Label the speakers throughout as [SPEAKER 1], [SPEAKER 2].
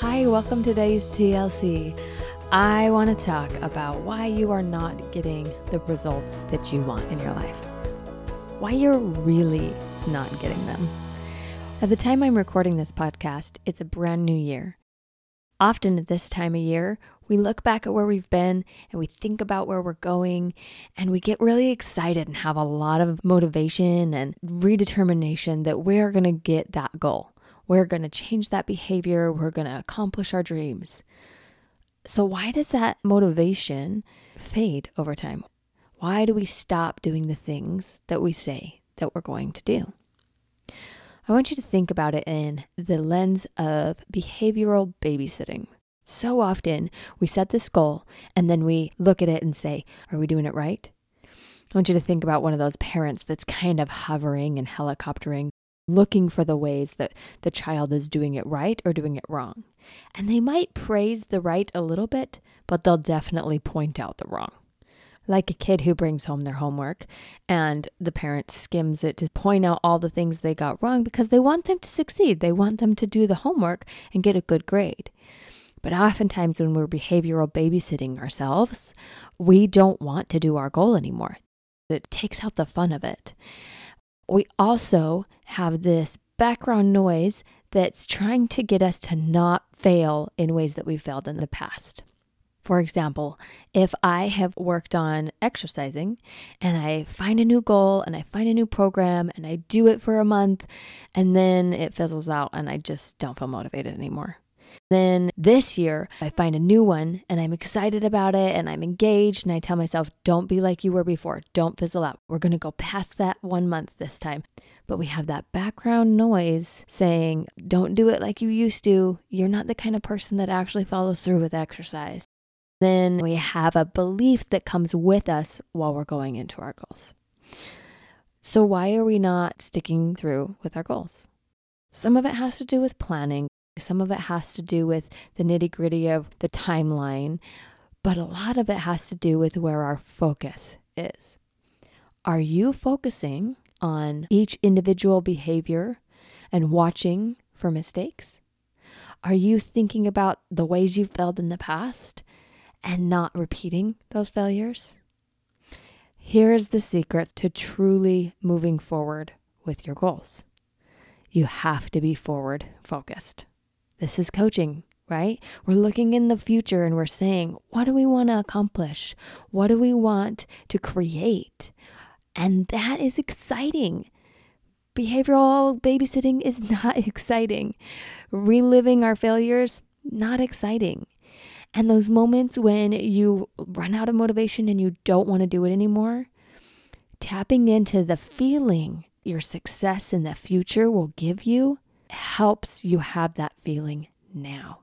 [SPEAKER 1] Hi, welcome to today's TLC. I want to talk about why you are not getting the results that you want in your life. Why you're really not getting them. At the time I'm recording this podcast, it's a brand new year. Often at this time of year, we look back at where we've been and we think about where we're going and we get really excited and have a lot of motivation and redetermination that we're going to get that goal. We're going to change that behavior. We're going to accomplish our dreams. So, why does that motivation fade over time? Why do we stop doing the things that we say that we're going to do? I want you to think about it in the lens of behavioral babysitting. So often we set this goal and then we look at it and say, Are we doing it right? I want you to think about one of those parents that's kind of hovering and helicoptering, looking for the ways that the child is doing it right or doing it wrong. And they might praise the right a little bit, but they'll definitely point out the wrong like a kid who brings home their homework and the parent skims it to point out all the things they got wrong because they want them to succeed. They want them to do the homework and get a good grade. But oftentimes, when we're behavioral babysitting ourselves, we don't want to do our goal anymore. It takes out the fun of it. We also have this background noise that's trying to get us to not fail in ways that we've failed in the past. For example, if I have worked on exercising and I find a new goal and I find a new program and I do it for a month and then it fizzles out and I just don't feel motivated anymore. Then this year, I find a new one and I'm excited about it and I'm engaged. And I tell myself, don't be like you were before. Don't fizzle out. We're going to go past that one month this time. But we have that background noise saying, don't do it like you used to. You're not the kind of person that actually follows through with exercise. Then we have a belief that comes with us while we're going into our goals. So, why are we not sticking through with our goals? Some of it has to do with planning, some of it has to do with the nitty gritty of the timeline, but a lot of it has to do with where our focus is. Are you focusing on each individual behavior and watching for mistakes? Are you thinking about the ways you failed in the past and not repeating those failures? Here's the secret to truly moving forward with your goals you have to be forward focused. This is coaching, right? We're looking in the future and we're saying, what do we want to accomplish? What do we want to create? And that is exciting. Behavioral babysitting is not exciting. Reliving our failures, not exciting. And those moments when you run out of motivation and you don't want to do it anymore, tapping into the feeling your success in the future will give you helps you have that feeling now.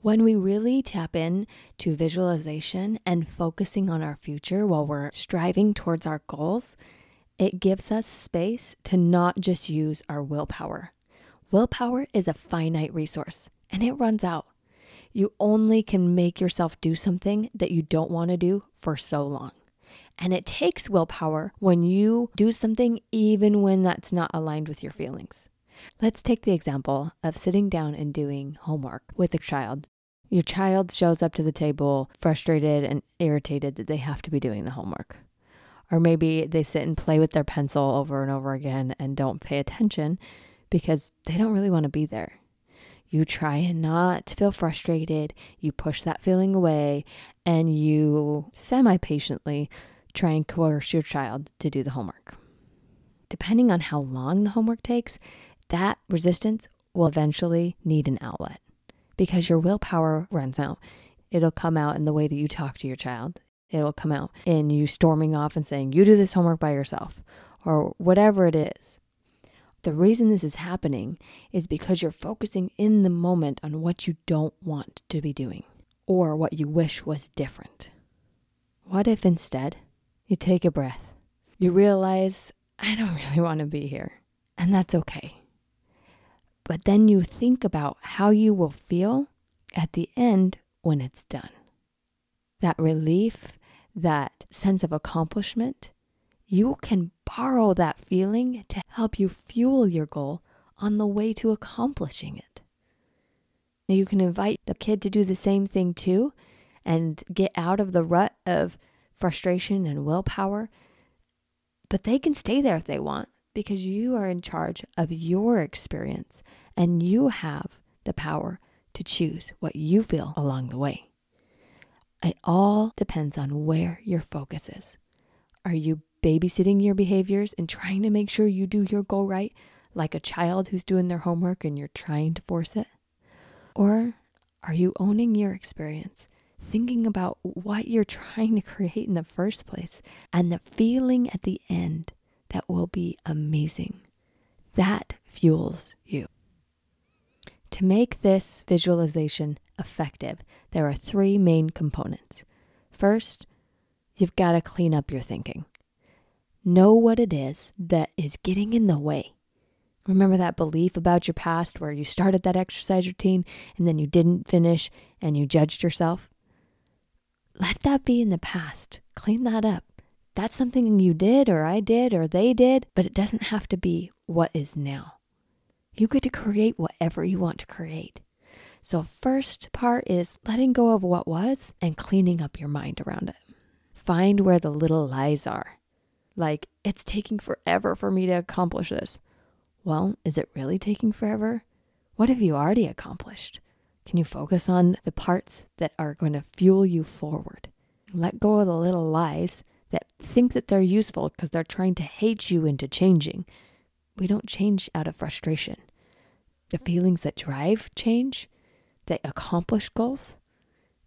[SPEAKER 1] When we really tap in to visualization and focusing on our future while we're striving towards our goals, it gives us space to not just use our willpower. Willpower is a finite resource and it runs out. You only can make yourself do something that you don't want to do for so long. And it takes willpower when you do something even when that's not aligned with your feelings. Let's take the example of sitting down and doing homework with a child. Your child shows up to the table frustrated and irritated that they have to be doing the homework. Or maybe they sit and play with their pencil over and over again and don't pay attention because they don't really want to be there. You try and not feel frustrated. You push that feeling away and you semi patiently try and coerce your child to do the homework. Depending on how long the homework takes, that resistance will eventually need an outlet because your willpower runs out. It'll come out in the way that you talk to your child. It'll come out in you storming off and saying, You do this homework by yourself, or whatever it is. The reason this is happening is because you're focusing in the moment on what you don't want to be doing or what you wish was different. What if instead you take a breath? You realize, I don't really want to be here, and that's okay. But then you think about how you will feel at the end when it's done. That relief, that sense of accomplishment, you can borrow that feeling to help you fuel your goal on the way to accomplishing it. You can invite the kid to do the same thing too and get out of the rut of frustration and willpower. But they can stay there if they want because you are in charge of your experience and you have the power to choose what you feel along the way. It all depends on where your focus is. Are you babysitting your behaviors and trying to make sure you do your goal right, like a child who's doing their homework and you're trying to force it? Or are you owning your experience, thinking about what you're trying to create in the first place, and the feeling at the end that will be amazing? That fuels you. To make this visualization effective, there are three main components. First, you've got to clean up your thinking. Know what it is that is getting in the way. Remember that belief about your past where you started that exercise routine and then you didn't finish and you judged yourself? Let that be in the past. Clean that up. That's something you did, or I did, or they did, but it doesn't have to be what is now. You get to create whatever you want to create. So, first part is letting go of what was and cleaning up your mind around it. Find where the little lies are. Like, it's taking forever for me to accomplish this. Well, is it really taking forever? What have you already accomplished? Can you focus on the parts that are going to fuel you forward? Let go of the little lies that think that they're useful because they're trying to hate you into changing. We don't change out of frustration. The feelings that drive change that accomplish goals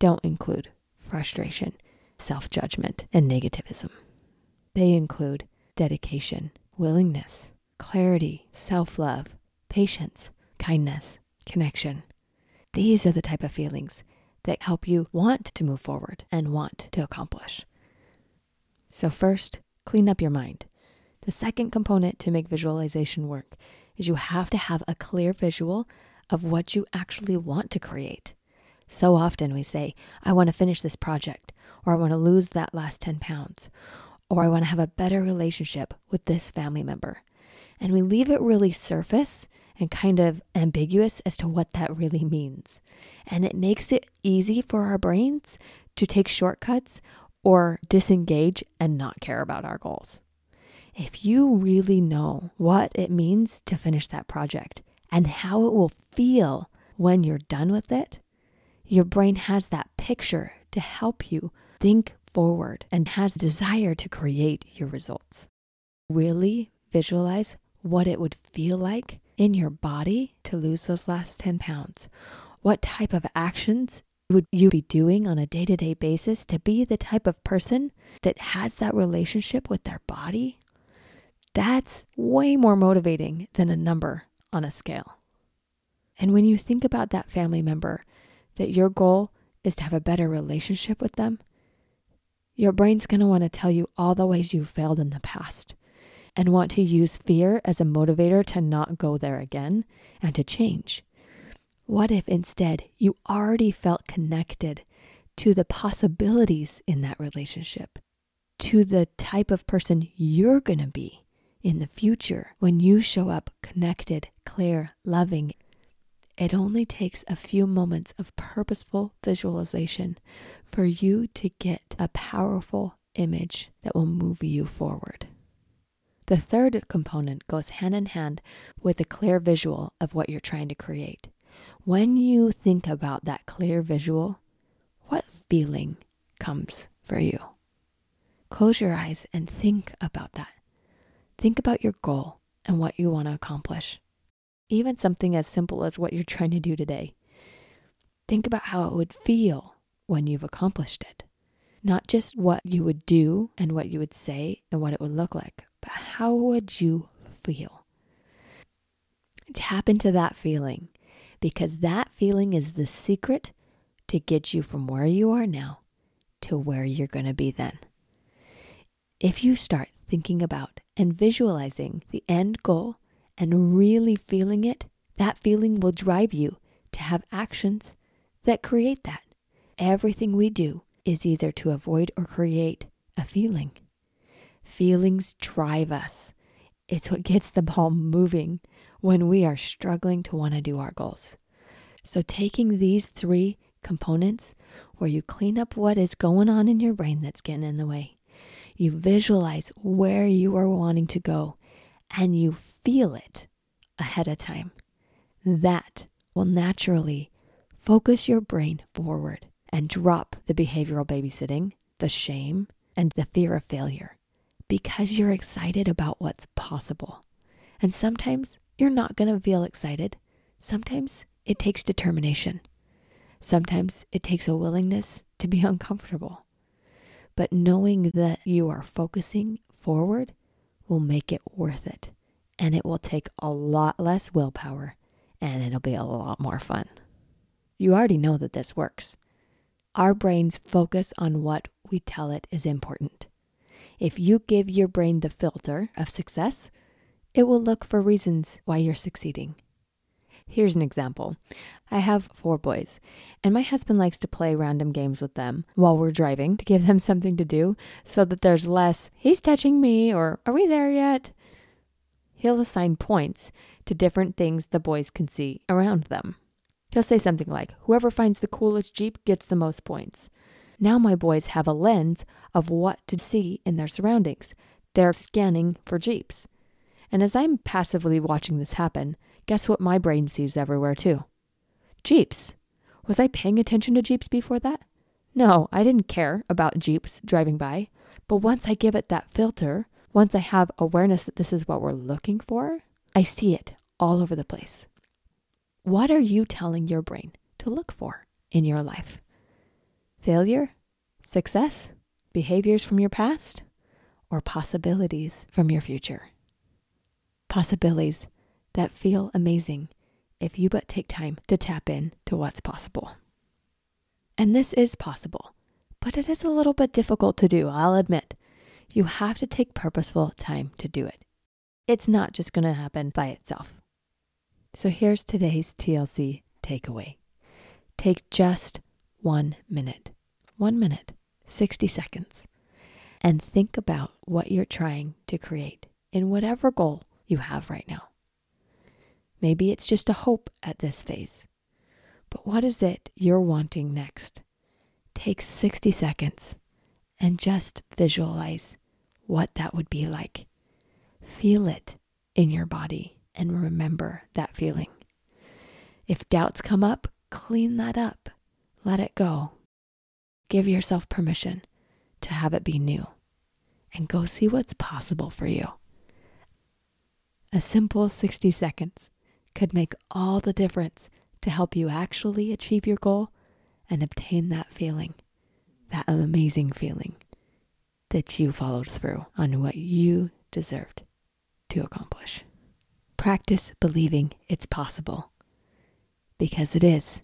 [SPEAKER 1] don't include frustration, self judgment, and negativism. They include dedication, willingness, clarity, self love, patience, kindness, connection. These are the type of feelings that help you want to move forward and want to accomplish. So, first, clean up your mind. The second component to make visualization work is you have to have a clear visual of what you actually want to create. So often we say, I want to finish this project, or I want to lose that last 10 pounds, or I want to have a better relationship with this family member. And we leave it really surface and kind of ambiguous as to what that really means. And it makes it easy for our brains to take shortcuts or disengage and not care about our goals. If you really know what it means to finish that project, and how it will feel when you're done with it, your brain has that picture to help you think forward and has desire to create your results. Really visualize what it would feel like in your body to lose those last 10 pounds. What type of actions would you be doing on a day to day basis to be the type of person that has that relationship with their body? That's way more motivating than a number on a scale. And when you think about that family member, that your goal is to have a better relationship with them, your brain's going to want to tell you all the ways you failed in the past and want to use fear as a motivator to not go there again and to change. What if instead you already felt connected to the possibilities in that relationship, to the type of person you're going to be? in the future when you show up connected, clear, loving. It only takes a few moments of purposeful visualization for you to get a powerful image that will move you forward. The third component goes hand in hand with a clear visual of what you're trying to create. When you think about that clear visual, what feeling comes for you? Close your eyes and think about that. Think about your goal and what you want to accomplish. Even something as simple as what you're trying to do today. Think about how it would feel when you've accomplished it. Not just what you would do and what you would say and what it would look like, but how would you feel? Tap into that feeling because that feeling is the secret to get you from where you are now to where you're going to be then. If you start thinking about and visualizing the end goal and really feeling it, that feeling will drive you to have actions that create that. Everything we do is either to avoid or create a feeling. Feelings drive us. It's what gets the ball moving when we are struggling to want to do our goals. So, taking these three components where you clean up what is going on in your brain that's getting in the way, you visualize where you are wanting to go, and you feel it ahead of time, that will naturally focus your brain forward and drop the behavioral babysitting, the shame, and the fear of failure because you're excited about what's possible. And sometimes you're not going to feel excited. Sometimes it takes determination. Sometimes it takes a willingness to be uncomfortable. But knowing that you are focusing forward will make it worth it. And it will take a lot less willpower and it'll be a lot more fun. You already know that this works. Our brains focus on what we tell it is important. If you give your brain the filter of success, it will look for reasons why you're succeeding. Here's an example. I have four boys, and my husband likes to play random games with them while we're driving to give them something to do so that there's less, he's touching me, or are we there yet? He'll assign points to different things the boys can see around them. He'll say something like, Whoever finds the coolest Jeep gets the most points. Now my boys have a lens of what to see in their surroundings. They're scanning for Jeeps. And as I'm passively watching this happen, guess what my brain sees everywhere too? Jeeps. Was I paying attention to Jeeps before that? No, I didn't care about Jeeps driving by. But once I give it that filter, once I have awareness that this is what we're looking for, I see it all over the place. What are you telling your brain to look for in your life? Failure? Success? Behaviors from your past? Or possibilities from your future? Possibilities that feel amazing if you but take time to tap in to what's possible. And this is possible, but it is a little bit difficult to do, I'll admit. You have to take purposeful time to do it. It's not just going to happen by itself. So here's today's TLC takeaway take just one minute, one minute, 60 seconds, and think about what you're trying to create in whatever goal you have right now. Maybe it's just a hope at this phase. But what is it you're wanting next? Take 60 seconds and just visualize what that would be like. Feel it in your body and remember that feeling. If doubts come up, clean that up. Let it go. Give yourself permission to have it be new and go see what's possible for you. A simple 60 seconds could make all the difference to help you actually achieve your goal and obtain that feeling, that amazing feeling that you followed through on what you deserved to accomplish. Practice believing it's possible because it is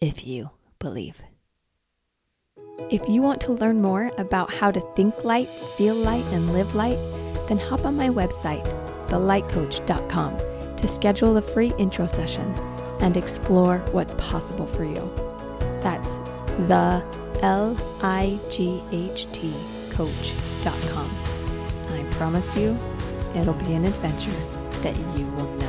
[SPEAKER 1] if you believe. If you want to learn more about how to think light, feel light, and live light, then hop on my website, thelightcoach.com, to schedule a free intro session and explore what's possible for you. That's the L I G H T coach.com. I promise you, it'll be an adventure that you will never